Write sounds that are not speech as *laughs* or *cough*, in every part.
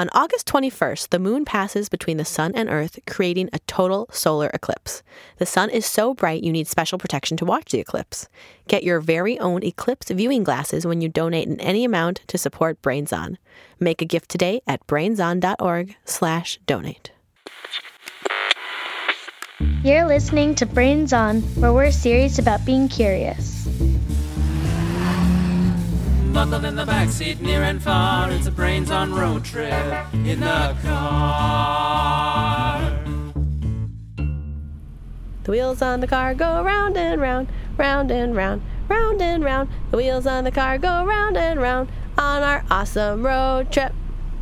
On August 21st, the moon passes between the sun and Earth, creating a total solar eclipse. The sun is so bright you need special protection to watch the eclipse. Get your very own eclipse viewing glasses when you donate in any amount to support Brains On. Make a gift today at brainson.org/donate. You're listening to Brains On, where we're serious about being curious. Buckled in the backseat, near and far. It's a brains on road trip in the car. The wheels on the car go round and round, round and round, round and round. The wheels on the car go round and round on our awesome road trip.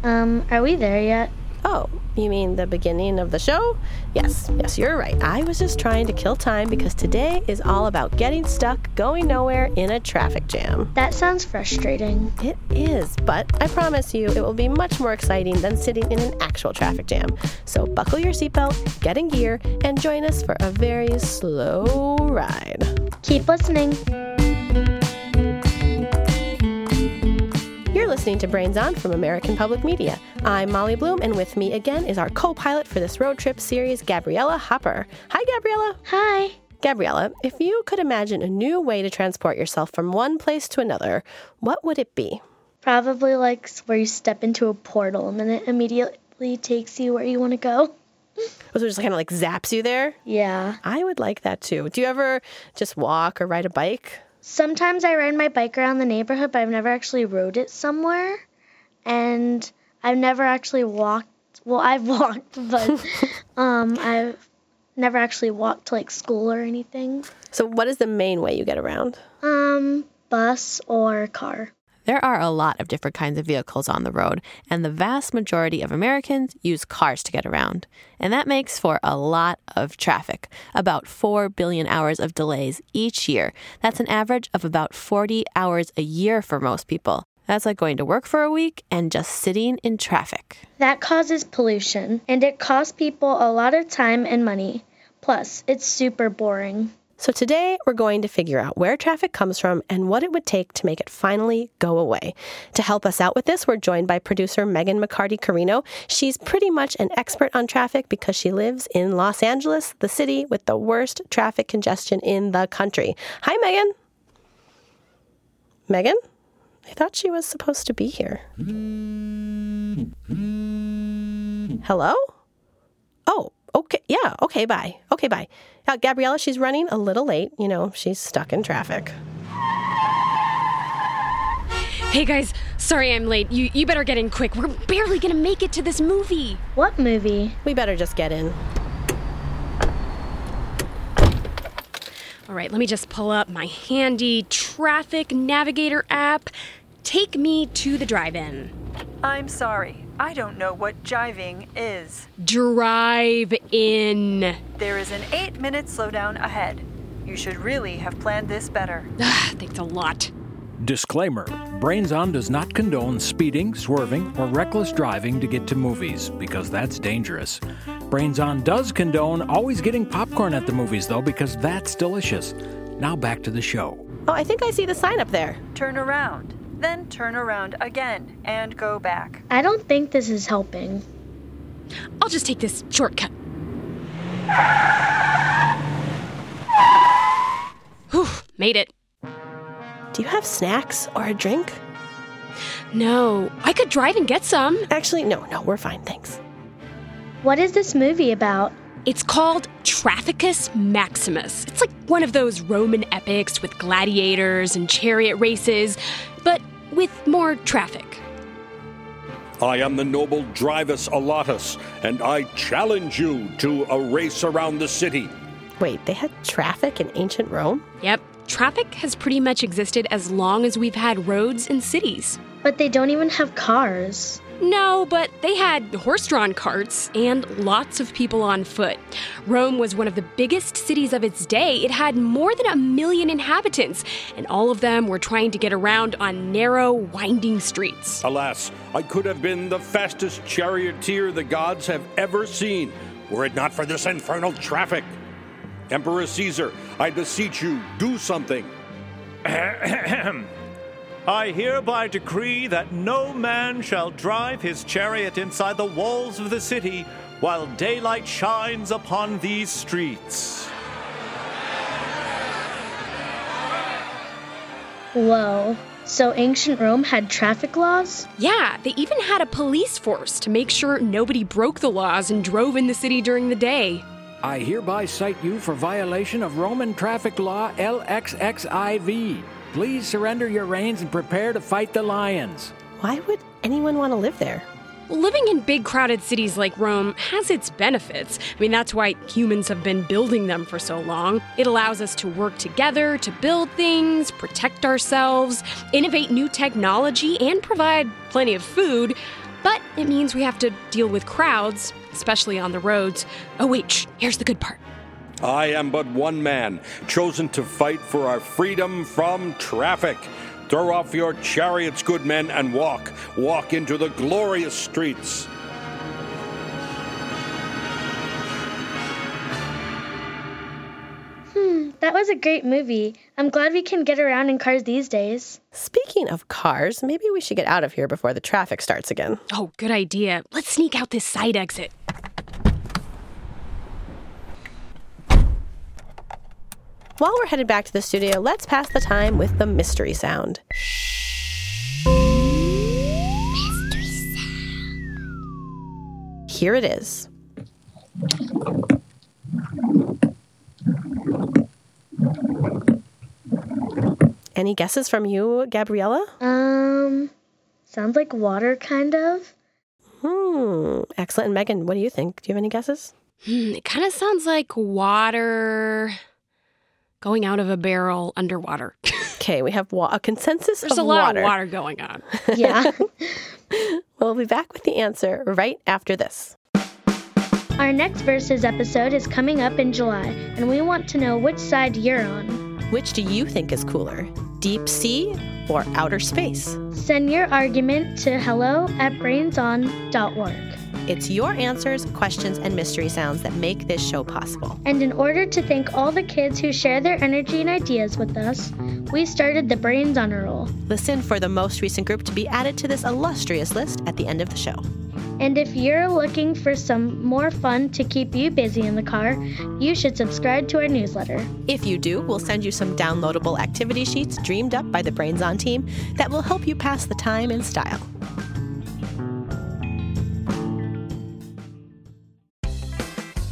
Um, are we there yet? Oh, you mean the beginning of the show? Yes, yes, you're right. I was just trying to kill time because today is all about getting stuck, going nowhere in a traffic jam. That sounds frustrating. It is, but I promise you it will be much more exciting than sitting in an actual traffic jam. So buckle your seatbelt, get in gear, and join us for a very slow ride. Keep listening. Listening to Brains On from American Public Media. I'm Molly Bloom, and with me again is our co pilot for this road trip series, Gabriella Hopper. Hi, Gabriella. Hi. Gabriella, if you could imagine a new way to transport yourself from one place to another, what would it be? Probably like where you step into a portal and then it immediately takes you where you want to go. Oh, so it just kind of like zaps you there? Yeah. I would like that too. Do you ever just walk or ride a bike? Sometimes I ride my bike around the neighborhood, but I've never actually rode it somewhere. And I've never actually walked. Well, I've *laughs* walked, but *laughs* um, I've never actually walked to like school or anything. So, what is the main way you get around? Um, bus or car. There are a lot of different kinds of vehicles on the road, and the vast majority of Americans use cars to get around. And that makes for a lot of traffic, about 4 billion hours of delays each year. That's an average of about 40 hours a year for most people. That's like going to work for a week and just sitting in traffic. That causes pollution, and it costs people a lot of time and money. Plus, it's super boring. So today we're going to figure out where traffic comes from and what it would take to make it finally go away. To help us out with this, we're joined by producer Megan McCarty Carino. She's pretty much an expert on traffic because she lives in Los Angeles, the city with the worst traffic congestion in the country. Hi, Megan. Megan? I thought she was supposed to be here. Hello? Oh, okay. Yeah, okay, bye. Okay, bye. Uh, Gabriella, she's running a little late. You know, she's stuck in traffic. Hey guys, sorry I'm late. You you better get in quick. We're barely gonna make it to this movie. What movie? We better just get in. All right, let me just pull up my handy traffic navigator app. Take me to the drive-in. I'm sorry. I don't know what jiving is. Drive in. There is an eight minute slowdown ahead. You should really have planned this better. *sighs* Ah, thanks a lot. Disclaimer Brains On does not condone speeding, swerving, or reckless driving to get to movies, because that's dangerous. Brains On does condone always getting popcorn at the movies, though, because that's delicious. Now back to the show. Oh, I think I see the sign up there. Turn around, then turn around again and go back. I don't think this is helping. I'll just take this shortcut. Whew, made it. Do you have snacks or a drink? No, I could drive and get some. Actually, no, no, we're fine, thanks. What is this movie about? It's called Trafficus Maximus. It's like one of those Roman epics with gladiators and chariot races, but with more traffic. I am the noble Drivus Alatus, and I challenge you to a race around the city. Wait, they had traffic in ancient Rome? Yep, traffic has pretty much existed as long as we've had roads and cities. But they don't even have cars. No, but they had horse drawn carts and lots of people on foot. Rome was one of the biggest cities of its day. It had more than a million inhabitants, and all of them were trying to get around on narrow, winding streets. Alas, I could have been the fastest charioteer the gods have ever seen, were it not for this infernal traffic. Emperor Caesar, I beseech you, do something. *clears throat* I hereby decree that no man shall drive his chariot inside the walls of the city while daylight shines upon these streets. Whoa. So ancient Rome had traffic laws? Yeah, they even had a police force to make sure nobody broke the laws and drove in the city during the day. I hereby cite you for violation of Roman traffic law LXXIV. Please surrender your reins and prepare to fight the lions. Why would anyone want to live there? Living in big crowded cities like Rome has its benefits. I mean, that's why humans have been building them for so long. It allows us to work together to build things, protect ourselves, innovate new technology, and provide plenty of food. But it means we have to deal with crowds, especially on the roads. Oh, wait, shh, here's the good part. I am but one man, chosen to fight for our freedom from traffic. Throw off your chariots, good men, and walk. Walk into the glorious streets. Hmm, that was a great movie. I'm glad we can get around in cars these days. Speaking of cars, maybe we should get out of here before the traffic starts again. Oh, good idea. Let's sneak out this side exit. While we're headed back to the studio, let's pass the time with the mystery sound. Here it is. Any guesses from you, Gabriella? Um, sounds like water, kind of. Hmm, excellent. And Megan, what do you think? Do you have any guesses? Hmm, it kind of sounds like water going out of a barrel underwater. *laughs* Okay, we have wa- a consensus There's of a lot water. of water going on. *laughs* Yeah. We'll be back with the answer right after this. Our next verses episode is coming up in July, and we want to know which side you're on. Which do you think is cooler, deep sea or outer space? Send your argument to hello at brainson.org. It's your answers, questions, and mystery sounds that make this show possible. And in order to thank all the kids who share their energy and ideas with us, we started the Brains Honor Roll. Listen for the most recent group to be added to this illustrious list at the end of the show. And if you're looking for some more fun to keep you busy in the car, you should subscribe to our newsletter. If you do, we'll send you some downloadable activity sheets dreamed up by the Brains On team that will help you pass the time in style.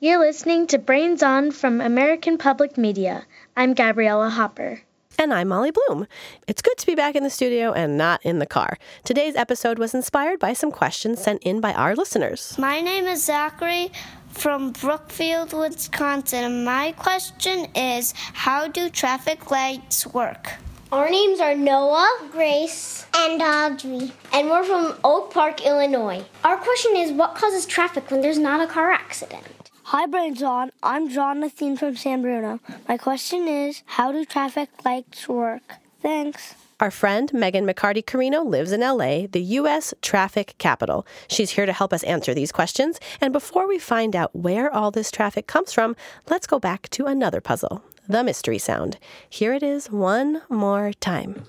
You're listening to Brains On from American Public Media. I'm Gabriella Hopper. And I'm Molly Bloom. It's good to be back in the studio and not in the car. Today's episode was inspired by some questions sent in by our listeners. My name is Zachary from Brookfield, Wisconsin. And my question is How do traffic lights work? Our names are Noah, Grace, and Audrey, and we're from Oak Park, Illinois. Our question is what causes traffic when there's not a car accident? Hi, Brains On. I'm Jonathan from San Bruno. My question is How do traffic lights work? Thanks. Our friend Megan McCarty Carino lives in LA, the U.S. traffic capital. She's here to help us answer these questions. And before we find out where all this traffic comes from, let's go back to another puzzle the mystery sound. Here it is one more time.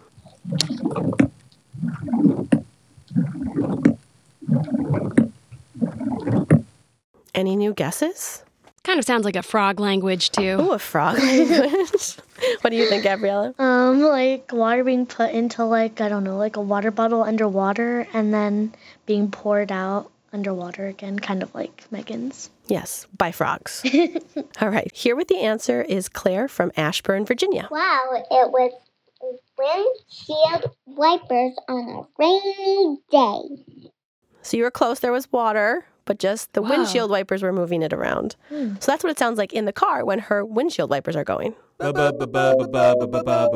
Any new guesses? Kind of sounds like a frog language, too. Oh, a frog language. *laughs* what do you think, Gabriella? Um, like water being put into like I don't know, like a water bottle underwater and then being poured out underwater again, kind of like Megan's. Yes, by frogs. *laughs* All right, here with the answer is Claire from Ashburn, Virginia. Wow, it was windshield wipers on a rainy day. So you were close. There was water, but just the Wow. windshield wipers were moving it around. Hmm. So that's what it sounds like in the car when her windshield wipers are going.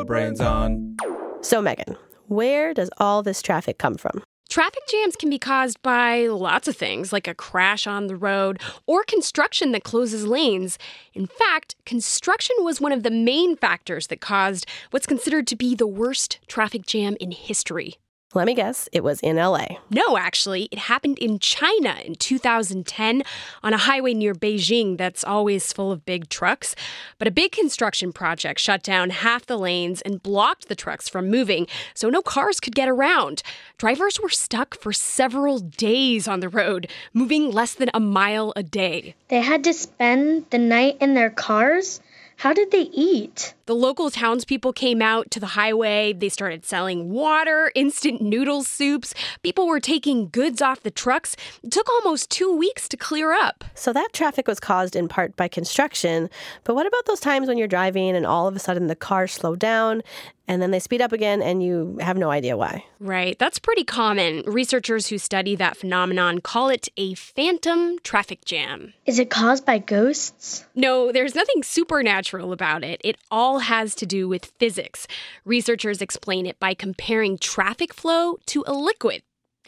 Brains on. So, Megan, where does all this traffic come from? Traffic jams can be caused by lots of things, like a crash on the road or construction that closes lanes. In fact, construction was one of the main factors that caused what's considered to be the worst traffic jam in history. Let me guess, it was in LA. No, actually, it happened in China in 2010 on a highway near Beijing that's always full of big trucks. But a big construction project shut down half the lanes and blocked the trucks from moving, so no cars could get around. Drivers were stuck for several days on the road, moving less than a mile a day. They had to spend the night in their cars? How did they eat? The local townspeople came out to the highway. They started selling water, instant noodle soups. People were taking goods off the trucks. It took almost two weeks to clear up. So that traffic was caused in part by construction. But what about those times when you're driving and all of a sudden the cars slow down and then they speed up again and you have no idea why? Right. That's pretty common. Researchers who study that phenomenon call it a phantom traffic jam. Is it caused by ghosts? No, there's nothing supernatural about it. It all has to do with physics. Researchers explain it by comparing traffic flow to a liquid.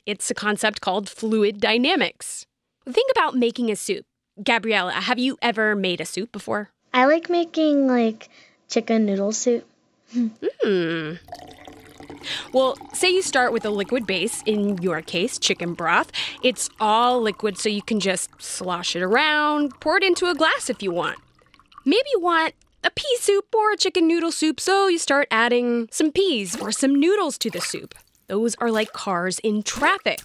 It's a concept called fluid dynamics. Think about making a soup. Gabriella, have you ever made a soup before? I like making like chicken noodle soup. Hmm. Well, say you start with a liquid base, in your case, chicken broth. It's all liquid, so you can just slosh it around, pour it into a glass if you want. Maybe you want a pea soup or a chicken noodle soup, so you start adding some peas or some noodles to the soup. Those are like cars in traffic.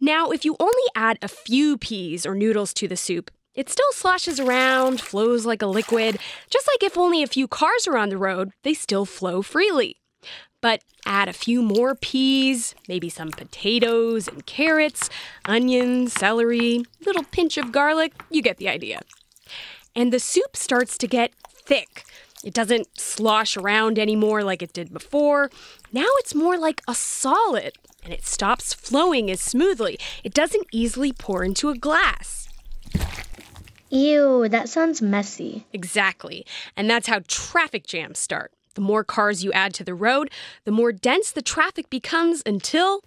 Now, if you only add a few peas or noodles to the soup, it still sloshes around, flows like a liquid. Just like if only a few cars are on the road, they still flow freely. But add a few more peas, maybe some potatoes and carrots, onions, celery, little pinch of garlic, you get the idea. And the soup starts to get thick. It doesn't slosh around anymore like it did before. Now it's more like a solid, and it stops flowing as smoothly. It doesn't easily pour into a glass. Ew, that sounds messy. Exactly. And that's how traffic jams start. The more cars you add to the road, the more dense the traffic becomes until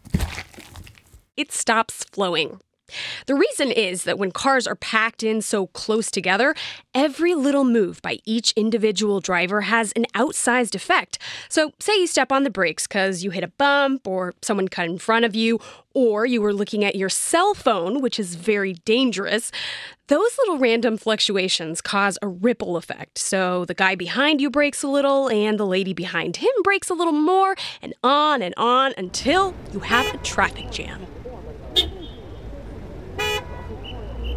it stops flowing. The reason is that when cars are packed in so close together, every little move by each individual driver has an outsized effect. So, say you step on the brakes because you hit a bump, or someone cut in front of you, or you were looking at your cell phone, which is very dangerous. Those little random fluctuations cause a ripple effect. So, the guy behind you brakes a little, and the lady behind him brakes a little more, and on and on until you have a traffic jam.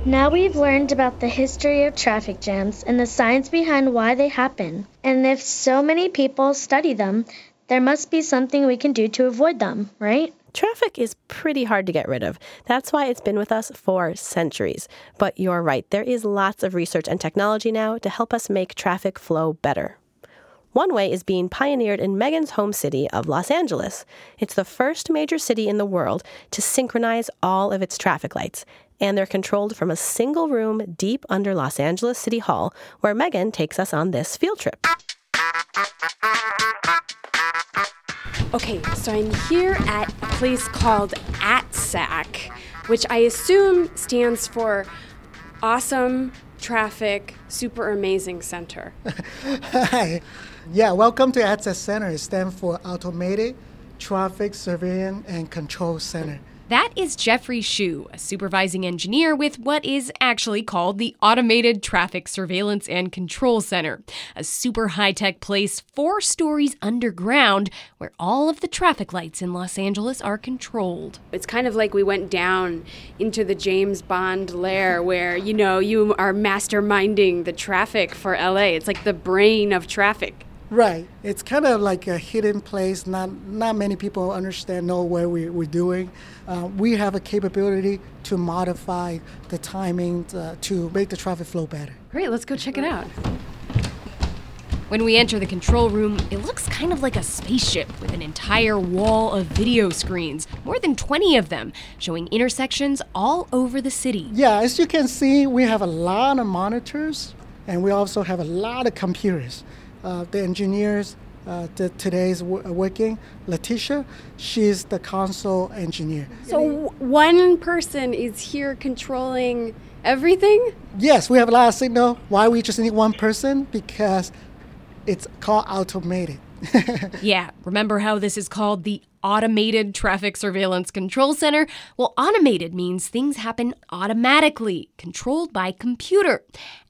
Now we've learned about the history of traffic jams and the science behind why they happen. And if so many people study them, there must be something we can do to avoid them, right? Traffic is pretty hard to get rid of. That's why it's been with us for centuries. But you're right, there is lots of research and technology now to help us make traffic flow better. One way is being pioneered in Megan's home city of Los Angeles. It's the first major city in the world to synchronize all of its traffic lights, and they're controlled from a single room deep under Los Angeles City Hall, where Megan takes us on this field trip. Okay, so I'm here at a place called ATSAC, which I assume stands for Awesome Traffic Super Amazing Center. Hi. *laughs* Yeah, welcome to ATSAC Center. It stands for Automated Traffic Surveillance and Control Center. That is Jeffrey Shu, a supervising engineer with what is actually called the Automated Traffic Surveillance and Control Center, a super high tech place four stories underground where all of the traffic lights in Los Angeles are controlled. It's kind of like we went down into the James Bond lair where, you know, you are masterminding the traffic for LA. It's like the brain of traffic. Right. It's kind of like a hidden place. Not not many people understand know where we, we're doing. Uh, we have a capability to modify the timing uh, to make the traffic flow better. Great, let's go check it out. When we enter the control room, it looks kind of like a spaceship with an entire wall of video screens, more than 20 of them, showing intersections all over the city. Yeah, as you can see, we have a lot of monitors And we also have a lot of computers. Uh, the engineers uh, the, today's w- working, Letitia, she's the console engineer. So w- one person is here controlling everything? Yes, we have a lot of signal. Why we just need one person? Because it's called automated. *laughs* yeah, remember how this is called the Automated Traffic Surveillance Control Center? Well, automated means things happen automatically, controlled by computer.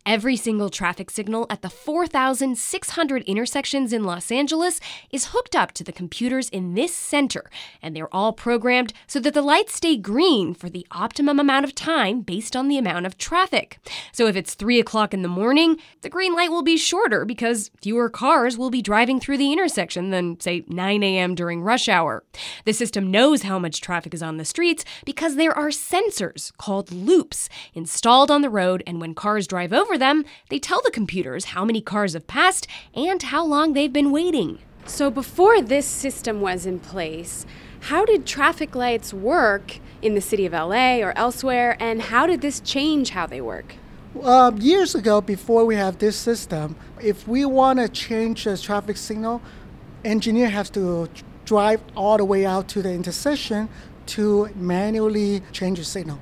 Every single traffic signal at the 4,600 intersections in Los Angeles is hooked up to the computers in this center, and they're all programmed so that the lights stay green for the optimum amount of time based on the amount of traffic. So if it's 3 o'clock in the morning, the green light will be shorter because fewer cars will be driving through the intersection than, say, 9 a.m. during rush hour. The system knows how much traffic is on the streets because there are sensors called loops installed on the road, and when cars drive over them, they tell the computers how many cars have passed and how long they've been waiting. So before this system was in place, how did traffic lights work in the city of LA or elsewhere, and how did this change how they work? Uh, years ago, before we have this system, if we want to change the traffic signal, engineer has to drive all the way out to the intersection to manually change the signal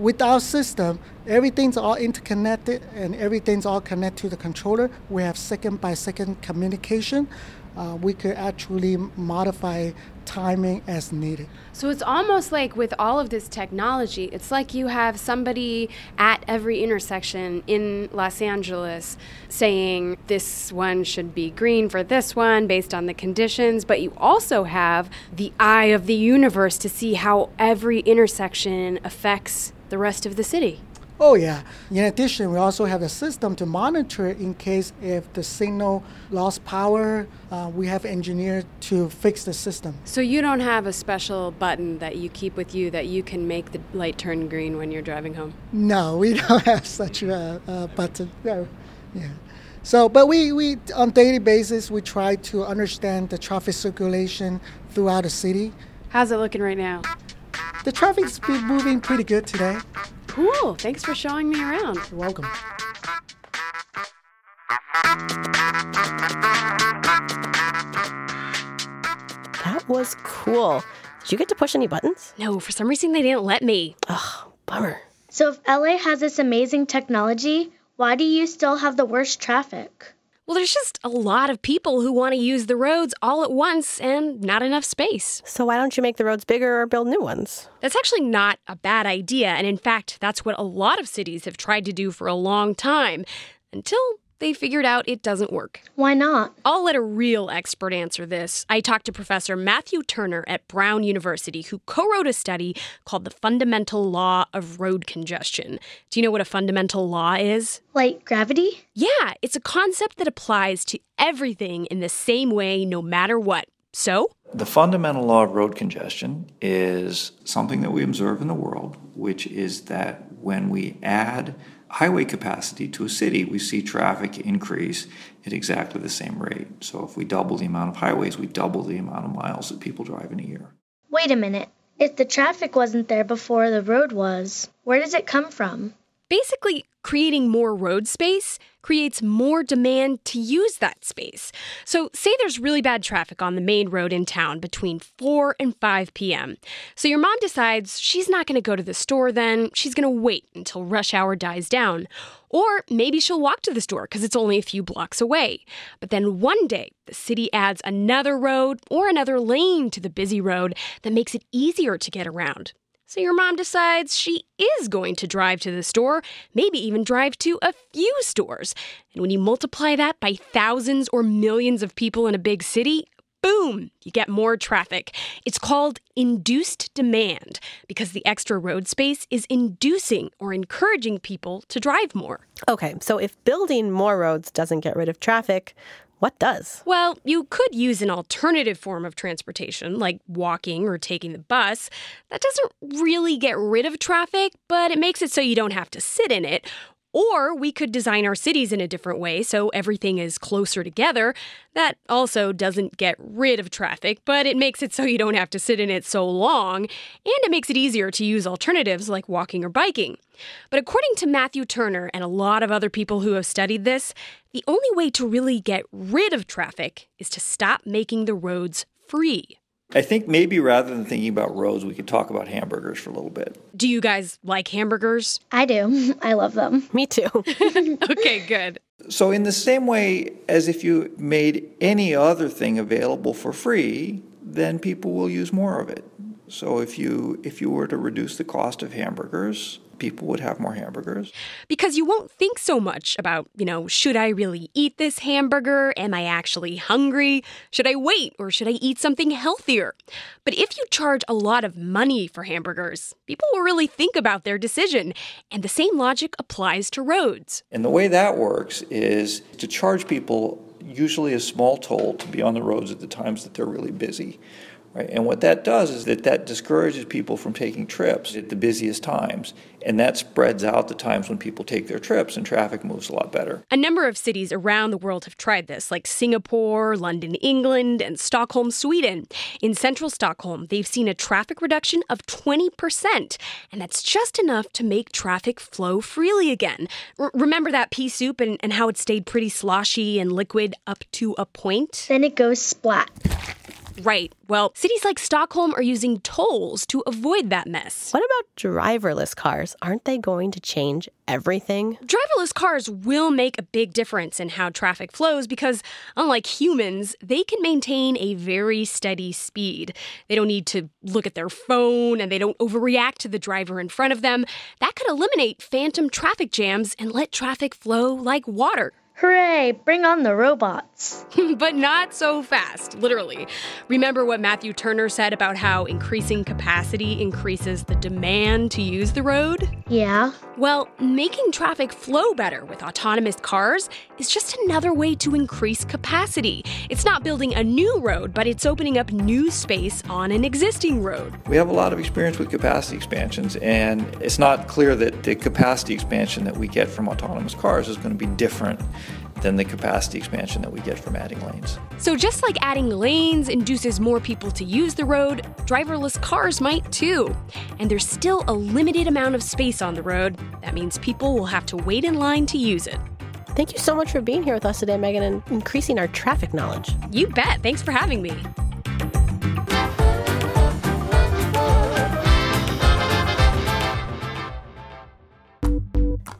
with our system, everything's all interconnected and everything's all connected to the controller. We have second by second communication. Uh, we could actually modify timing as needed. So it's almost like with all of this technology, it's like you have somebody at every intersection in Los Angeles saying this one should be green for this one based on the conditions, but you also have the eye of the universe to see how every intersection affects the rest of the city. Oh yeah. In addition, we also have a system to monitor in case if the signal lost power. Uh, we have engineered to fix the system. So you don't have a special button that you keep with you that you can make the light turn green when you're driving home. No, we *laughs* don't have such a, a button. No. Yeah. So, but we, we on daily basis we try to understand the traffic circulation throughout the city. How's it looking right now? The traffic's been moving pretty good today. Cool. Thanks for showing me around. You're welcome. That was cool. Did you get to push any buttons? No, for some reason they didn't let me. Ugh, bummer. So if LA has this amazing technology, why do you still have the worst traffic? Well, there's just a lot of people who want to use the roads all at once and not enough space. So, why don't you make the roads bigger or build new ones? That's actually not a bad idea. And in fact, that's what a lot of cities have tried to do for a long time until they figured out it doesn't work. Why not? I'll let a real expert answer this. I talked to Professor Matthew Turner at Brown University, who co wrote a study called The Fundamental Law of Road Congestion. Do you know what a fundamental law is? Like gravity? Yeah, it's a concept that applies to everything in the same way, no matter what. So? The fundamental law of road congestion is something that we observe in the world, which is that when we add highway capacity to a city, we see traffic increase at exactly the same rate. So if we double the amount of highways, we double the amount of miles that people drive in a year. Wait a minute. If the traffic wasn't there before the road was, where does it come from? Basically, creating more road space creates more demand to use that space. So, say there's really bad traffic on the main road in town between 4 and 5 p.m. So, your mom decides she's not going to go to the store then, she's going to wait until rush hour dies down. Or maybe she'll walk to the store because it's only a few blocks away. But then one day, the city adds another road or another lane to the busy road that makes it easier to get around. So your mom decides she is going to drive to the store, maybe even drive to a few stores. And when you multiply that by thousands or millions of people in a big city, boom, you get more traffic. It's called induced demand because the extra road space is inducing or encouraging people to drive more. Okay, so if building more roads doesn't get rid of traffic, what does? Well, you could use an alternative form of transportation, like walking or taking the bus. That doesn't really get rid of traffic, but it makes it so you don't have to sit in it. Or we could design our cities in a different way so everything is closer together. That also doesn't get rid of traffic, but it makes it so you don't have to sit in it so long, and it makes it easier to use alternatives like walking or biking. But according to Matthew Turner and a lot of other people who have studied this, the only way to really get rid of traffic is to stop making the roads free. I think maybe rather than thinking about roads, we could talk about hamburgers for a little bit. Do you guys like hamburgers? I do. *laughs* I love them. Me too. *laughs* *laughs* okay, good. So, in the same way as if you made any other thing available for free, then people will use more of it. So, if you if you were to reduce the cost of hamburgers, people would have more hamburgers. Because you won't think so much about, you know, should I really eat this hamburger? Am I actually hungry? Should I wait or should I eat something healthier? But if you charge a lot of money for hamburgers, people will really think about their decision. And the same logic applies to roads. And the way that works is to charge people usually a small toll to be on the roads at the times that they're really busy. Right? And what that does is that that discourages people from taking trips at the busiest times, and that spreads out the times when people take their trips and traffic moves a lot better. A number of cities around the world have tried this, like Singapore, London, England, and Stockholm, Sweden. In central Stockholm, they've seen a traffic reduction of 20%, and that's just enough to make traffic flow freely again. R- remember that pea soup and, and how it stayed pretty sloshy and liquid up to a point? Then it goes splat. Right. Well, cities like Stockholm are using tolls to avoid that mess. What about driverless cars? Aren't they going to change everything? Driverless cars will make a big difference in how traffic flows because, unlike humans, they can maintain a very steady speed. They don't need to look at their phone and they don't overreact to the driver in front of them. That could eliminate phantom traffic jams and let traffic flow like water. Hooray, bring on the robots. *laughs* but not so fast, literally. Remember what Matthew Turner said about how increasing capacity increases the demand to use the road? Yeah. Well, making traffic flow better with autonomous cars is just another way to increase capacity. It's not building a new road, but it's opening up new space on an existing road. We have a lot of experience with capacity expansions, and it's not clear that the capacity expansion that we get from autonomous cars is going to be different than the capacity expansion that we get from adding lanes. So, just like adding lanes induces more people to use the road, driverless cars might too. And there's still a limited amount of space on the road. That means people will have to wait in line to use it. Thank you so much for being here with us today, Megan, and increasing our traffic knowledge. You bet. Thanks for having me.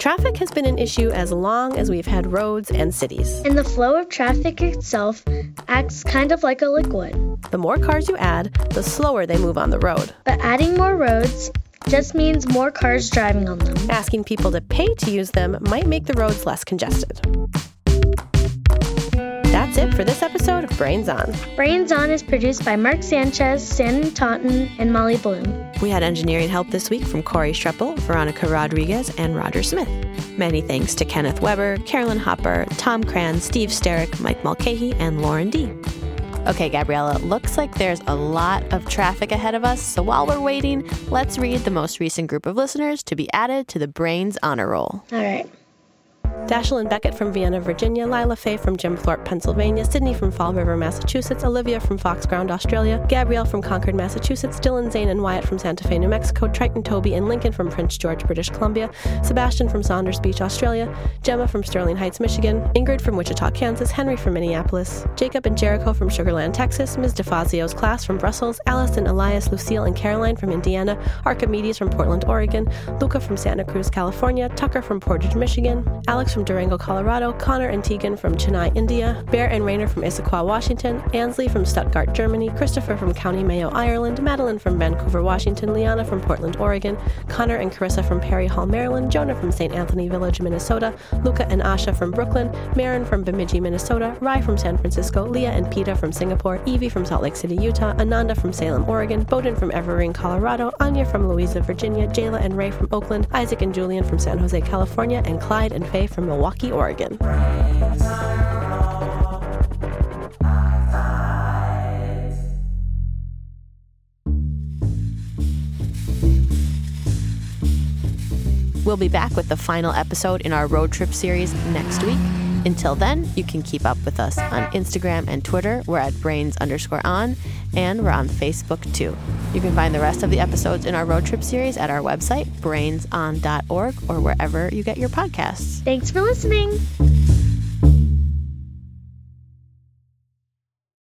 Traffic has been an issue as long as we've had roads and cities. And the flow of traffic itself acts kind of like a liquid. The more cars you add, the slower they move on the road. But adding more roads just means more cars driving on them. Asking people to pay to use them might make the roads less congested. That's it for this episode of Brains On. Brains On is produced by Mark Sanchez, Shannon Taunton, and Molly Bloom. We had engineering help this week from Corey Schreppel, Veronica Rodriguez, and Roger Smith. Many thanks to Kenneth Weber, Carolyn Hopper, Tom Crann, Steve Sterrick, Mike Mulcahy, and Lauren D. Okay, Gabriella, looks like there's a lot of traffic ahead of us, so while we're waiting, let's read the most recent group of listeners to be added to the Brains Honor Roll. All right. Dashlyn Beckett from Vienna, Virginia, Lila Faye from Jim Thorpe, Pennsylvania, Sydney from Fall River, Massachusetts, Olivia from Foxground, Australia, Gabrielle from Concord, Massachusetts, Dylan Zane and Wyatt from Santa Fe, New Mexico, Triton Toby and Lincoln from Prince George, British Columbia, Sebastian from Saunders Beach, Australia, Gemma from Sterling Heights, Michigan, Ingrid from Wichita, Kansas, Henry from Minneapolis, Jacob and Jericho from Sugarland, Texas, Ms. DeFazio's class from Brussels, Allison, Elias, Lucille, and Caroline from Indiana, Archimedes from Portland, Oregon, Luca from Santa Cruz, California, Tucker from Portage, Michigan, Alex from Durango, Colorado, Connor and Tegan from Chennai, India, Bear and Rayner from Issaquah, Washington, Ansley from Stuttgart, Germany, Christopher from County Mayo, Ireland, Madeline from Vancouver, Washington, Liana from Portland, Oregon, Connor and Carissa from Perry Hall, Maryland, Jonah from St. Anthony Village, Minnesota, Luca and Asha from Brooklyn, Marin from Bemidji, Minnesota, Rai from San Francisco, Leah and Peta from Singapore, Evie from Salt Lake City, Utah, Ananda from Salem, Oregon, Bowden from Evergreen, Colorado, Anya from Louisa, Virginia, Jayla and Ray from Oakland, Isaac and Julian from San Jose, California, and Clyde and Faye from Milwaukie, Oregon. We'll be back with the final episode in our road trip series next week. Until then, you can keep up with us on Instagram and Twitter. We're at brains underscore on, and we're on Facebook too. You can find the rest of the episodes in our road trip series at our website, brainson.org, or wherever you get your podcasts. Thanks for listening.